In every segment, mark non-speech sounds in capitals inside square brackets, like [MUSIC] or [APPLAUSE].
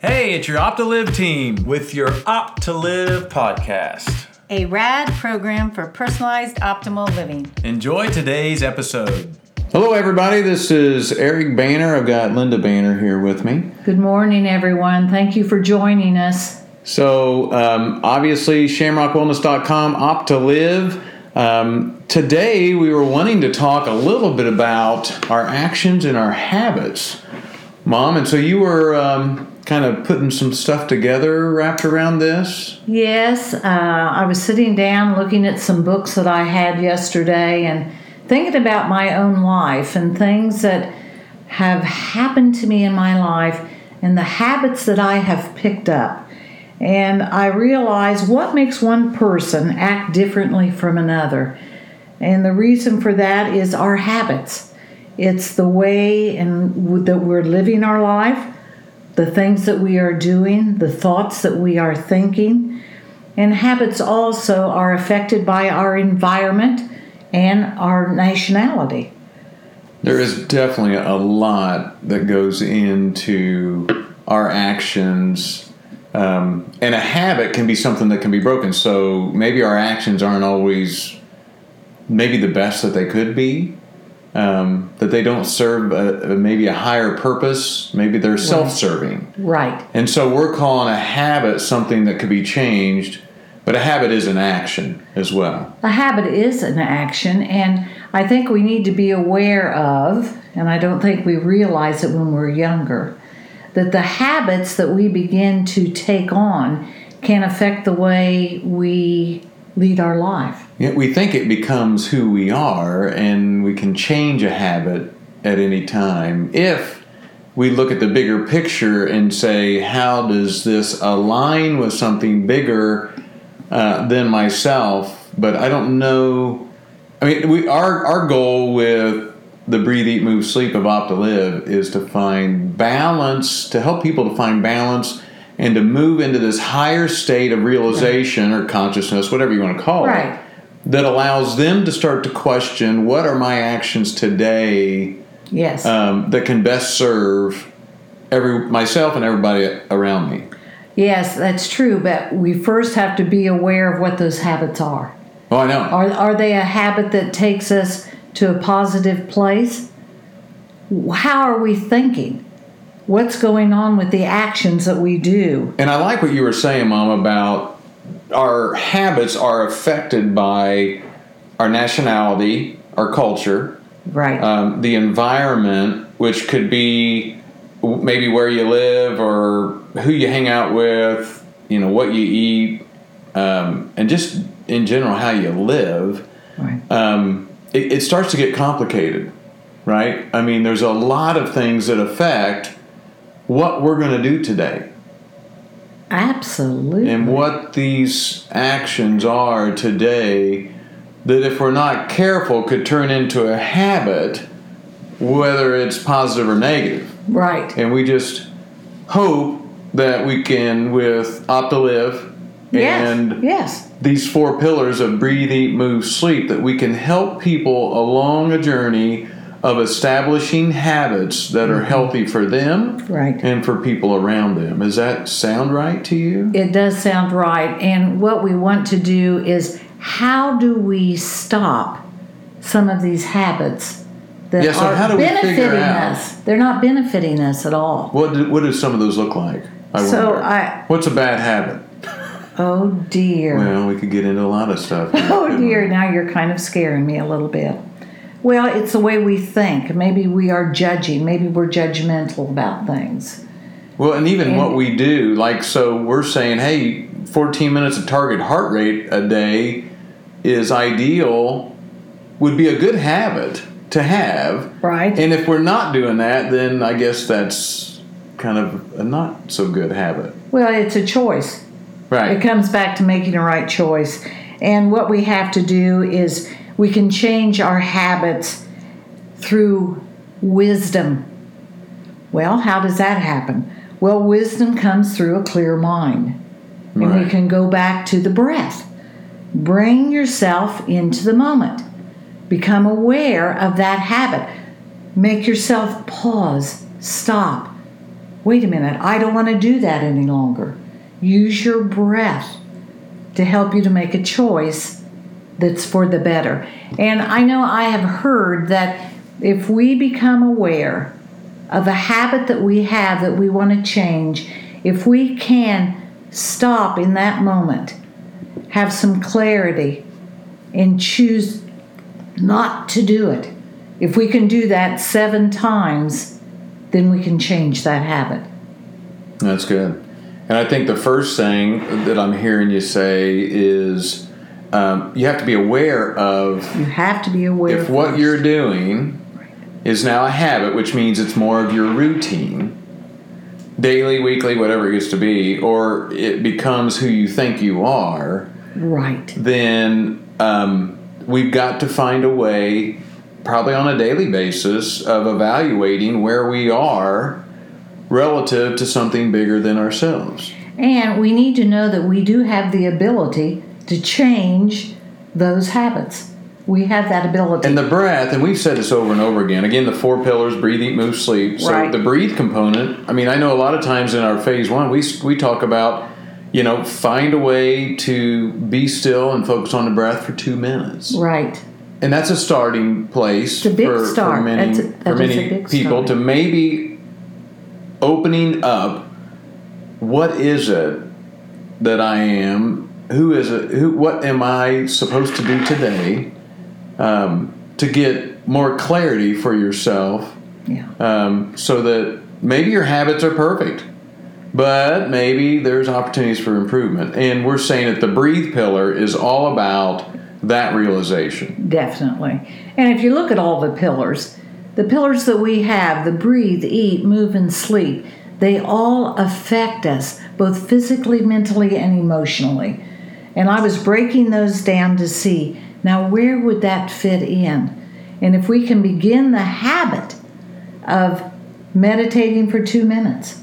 Hey, it's your Opt to Live team with your Opt to Live podcast. A rad program for personalized optimal living. Enjoy today's episode. Hello, everybody. This is Eric Banner. I've got Linda Banner here with me. Good morning, everyone. Thank you for joining us. So, um, obviously, shamrockwellness.com, Opt to Live. Um, today, we were wanting to talk a little bit about our actions and our habits, Mom. And so, you were um, kind of putting some stuff together wrapped around this. Yes, uh, I was sitting down looking at some books that I had yesterday and thinking about my own life and things that have happened to me in my life and the habits that I have picked up. And I realize what makes one person act differently from another. And the reason for that is our habits. It's the way in, that we're living our life, the things that we are doing, the thoughts that we are thinking. And habits also are affected by our environment and our nationality. There is definitely a lot that goes into our actions um, and a habit can be something that can be broken. So maybe our actions aren't always maybe the best that they could be. Um, that they don't serve a, a, maybe a higher purpose. Maybe they're self-serving. Right. And so we're calling a habit something that could be changed, but a habit is an action as well. A habit is an action, and I think we need to be aware of, and I don't think we realize it when we're younger that the habits that we begin to take on can affect the way we lead our life. Yeah, we think it becomes who we are, and we can change a habit at any time if we look at the bigger picture and say, how does this align with something bigger uh, than myself? But I don't know. I mean, we our our goal with the breathe, eat, move, sleep of Opt to Live is to find balance, to help people to find balance and to move into this higher state of realization or consciousness, whatever you want to call right. it, that allows them to start to question what are my actions today yes. Um, that can best serve every myself and everybody around me. Yes, that's true, but we first have to be aware of what those habits are. Oh, I know. Are, are they a habit that takes us to a positive place, how are we thinking? What's going on with the actions that we do? And I like what you were saying, Mom, about our habits are affected by our nationality, our culture, right? Um, the environment, which could be maybe where you live or who you hang out with, you know, what you eat, um, and just in general how you live. Right. Um, it, it starts to get complicated, right? I mean, there's a lot of things that affect what we're going to do today. Absolutely. And what these actions are today that, if we're not careful, could turn into a habit, whether it's positive or negative. Right. And we just hope that we can, with Opt to Live yes. and yes these four pillars of breathe, eat, move, sleep, that we can help people along a journey of establishing habits that are mm-hmm. healthy for them right. and for people around them. Does that sound right to you? It does sound right. And what we want to do is how do we stop some of these habits that yeah, so are how do we benefiting us? They're not benefiting us at all. What do, what do some of those look like? I so wonder. I, What's a bad habit? Oh dear. Well, we could get into a lot of stuff. [LAUGHS] oh dear, now you're kind of scaring me a little bit. Well, it's the way we think. Maybe we are judging. Maybe we're judgmental about things. Well, and even and, what we do, like, so we're saying, hey, 14 minutes of target heart rate a day is ideal, would be a good habit to have. Right. And if we're not doing that, then I guess that's kind of a not so good habit. Well, it's a choice. Right. It comes back to making a right choice. And what we have to do is we can change our habits through wisdom. Well, how does that happen? Well, wisdom comes through a clear mind. And right. we can go back to the breath. Bring yourself into the moment. Become aware of that habit. Make yourself pause, stop. wait a minute, I don't want to do that any longer. Use your breath to help you to make a choice that's for the better. And I know I have heard that if we become aware of a habit that we have that we want to change, if we can stop in that moment, have some clarity, and choose not to do it, if we can do that seven times, then we can change that habit. That's good. And I think the first thing that I'm hearing you say is um, you have to be aware of You have to be aware. if what you're doing is now a habit, which means it's more of your routine, daily, weekly, whatever it used to be, or it becomes who you think you are, right, then um, we've got to find a way, probably on a daily basis, of evaluating where we are relative to something bigger than ourselves. and we need to know that we do have the ability to change those habits. We have that ability. And the breath, and we've said this over and over again. Again, the four pillars: breathe, eat, move, sleep. So Right. the breathe component. I mean, I know a lot of times in our phase one, we we talk about, you know, find a way to be still and focus on the breath for two minutes, right. and that's a starting place a big for, start. for many a- for that is a many people start. to maybe opening up. What is it that I am? Who is it? Who? What am I supposed to do today? um, to get more clarity for yourself Yeah. um, so that maybe your habits are perfect but maybe there's opportunities for improvement and we're saying that the breathe pillar is all about that realization Definitely. And if you look at all the pillars, the pillars that we have the breathe, eat, move, and sleep they all affect us both physically, mentally, and emotionally. And I was breaking those down to see now where would that fit in? And if we can begin the habit of meditating for two minutes,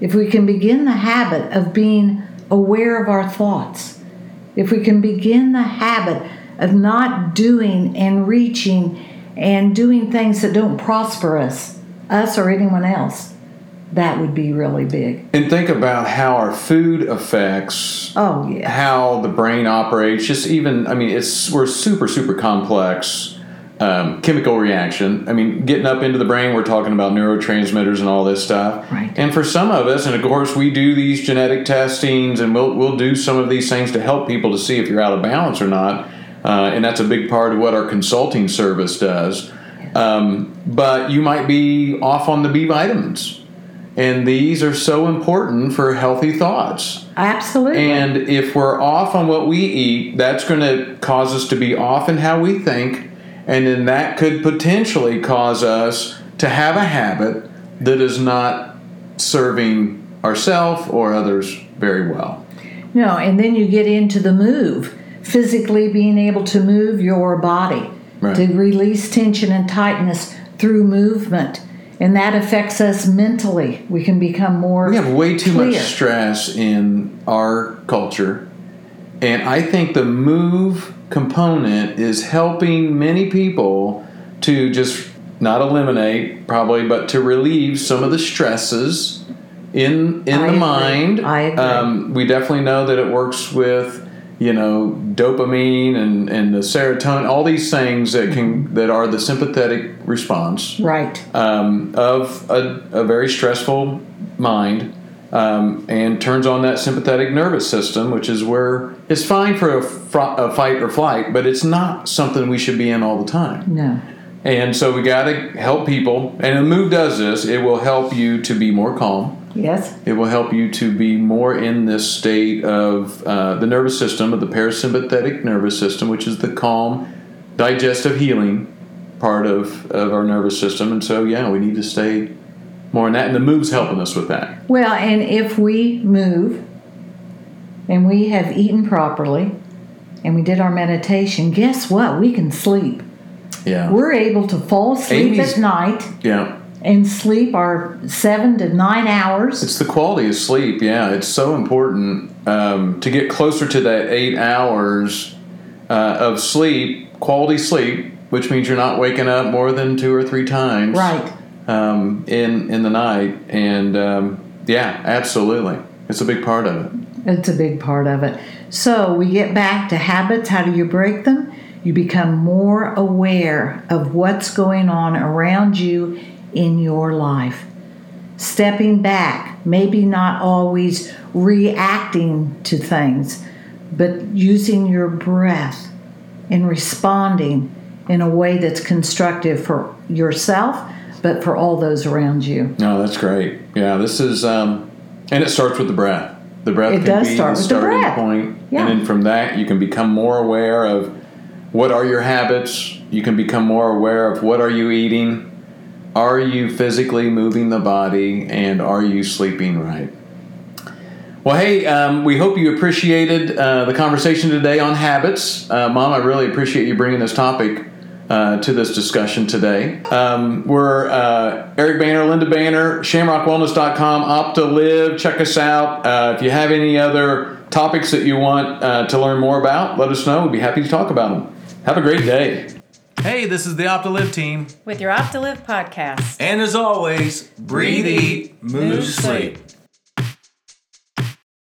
if we can begin the habit of being aware of our thoughts, if we can begin the habit of not doing and reaching and doing things that don't prosper us, us or anyone else, that would be really big. and think about how our food affects Oh, yeah. how the brain operates. Just even, I mean, it's we're super super complex um, chemical reaction. I mean, getting up into the brain, we're talking about neurotransmitters and all this stuff. Right. And for some of us, and of course, we do these genetic testings, and we'll we'll do some of these things to help people to see if you're out of balance or not. Uh, and that's a big part of what our consulting service does. Um, but you might be off on the B vitamins. And these are so important for healthy thoughts. Absolutely. And if we're off on what we eat, that's going to cause us to be off in how we think. And then that could potentially cause us to have a habit that is not serving ourselves or others very well. No, and then you get into the move, physically being able to move your body, Right. to release tension and tightness through movement. And that affects us mentally. We can become more. We have way too much stress in our culture. And I think the move component is helping many people to just not eliminate, probably, but to relieve some of the stresses in in I the agree. mind. I agree. Um, we definitely know that it works with you know dopamine and, and the serotonin, all these things that can that are the sympathetic response Right. um, of a, a very stressful mind um, and turns on that sympathetic nervous system, which is where it's fine for a, fr- a fight or flight, but it's not something we should be in all the time. No. And so we got to help people, and the move does this. It will help you to be more calm. Yes. It will help you to be more in this state of uh, the nervous system, of the parasympathetic nervous system, which is the calm, digestive healing part of, of our nervous system. And so, yeah, we need to stay more in that. And the move's helping us with that. Well, and if we move and we have eaten properly and we did our meditation, guess what? We can sleep. Yeah. We're able to fall asleep Amy's- at night yeah. and sleep our seven to nine hours. It's the quality of sleep. Yeah. It's so important um, to get closer to that eight hours uh, of sleep, quality sleep, which means you're not waking up more than two or three times. Right. um, in in the night, and um, yeah, absolutely, it's a big part of it. It's a big part of it. So we get back to habits. How do you break them? You become more aware of what's going on around you in your life. Stepping back, maybe not always reacting to things, but using your breath and responding in a way that's constructive for yourself, but for all those around you. No, that's great. Yeah, this is, um, and it starts with the breath. The breath It can does be start the with the breath. point, Yeah. and then from that you can become more aware of what are your habits. You can become more aware of what are you eating. Are you physically moving the body, and are you sleeping right? Well, hey, um, we hope you appreciated uh, the conversation today on habits. Uh, Mom, I really appreciate you bringing this topic uh, to this discussion today. Um, we're uh, Eric Banner, Linda Banner, shamrockwellness.com, Opt to Live. Check us out. Uh, if you have any other topics that you want uh, to learn more about, let us know. We'd be happy to talk about them. Have a great day. Hey, this is the Opt to Live team. with your Opt to Live podcast. And as always, breathe, eat, move, sleep.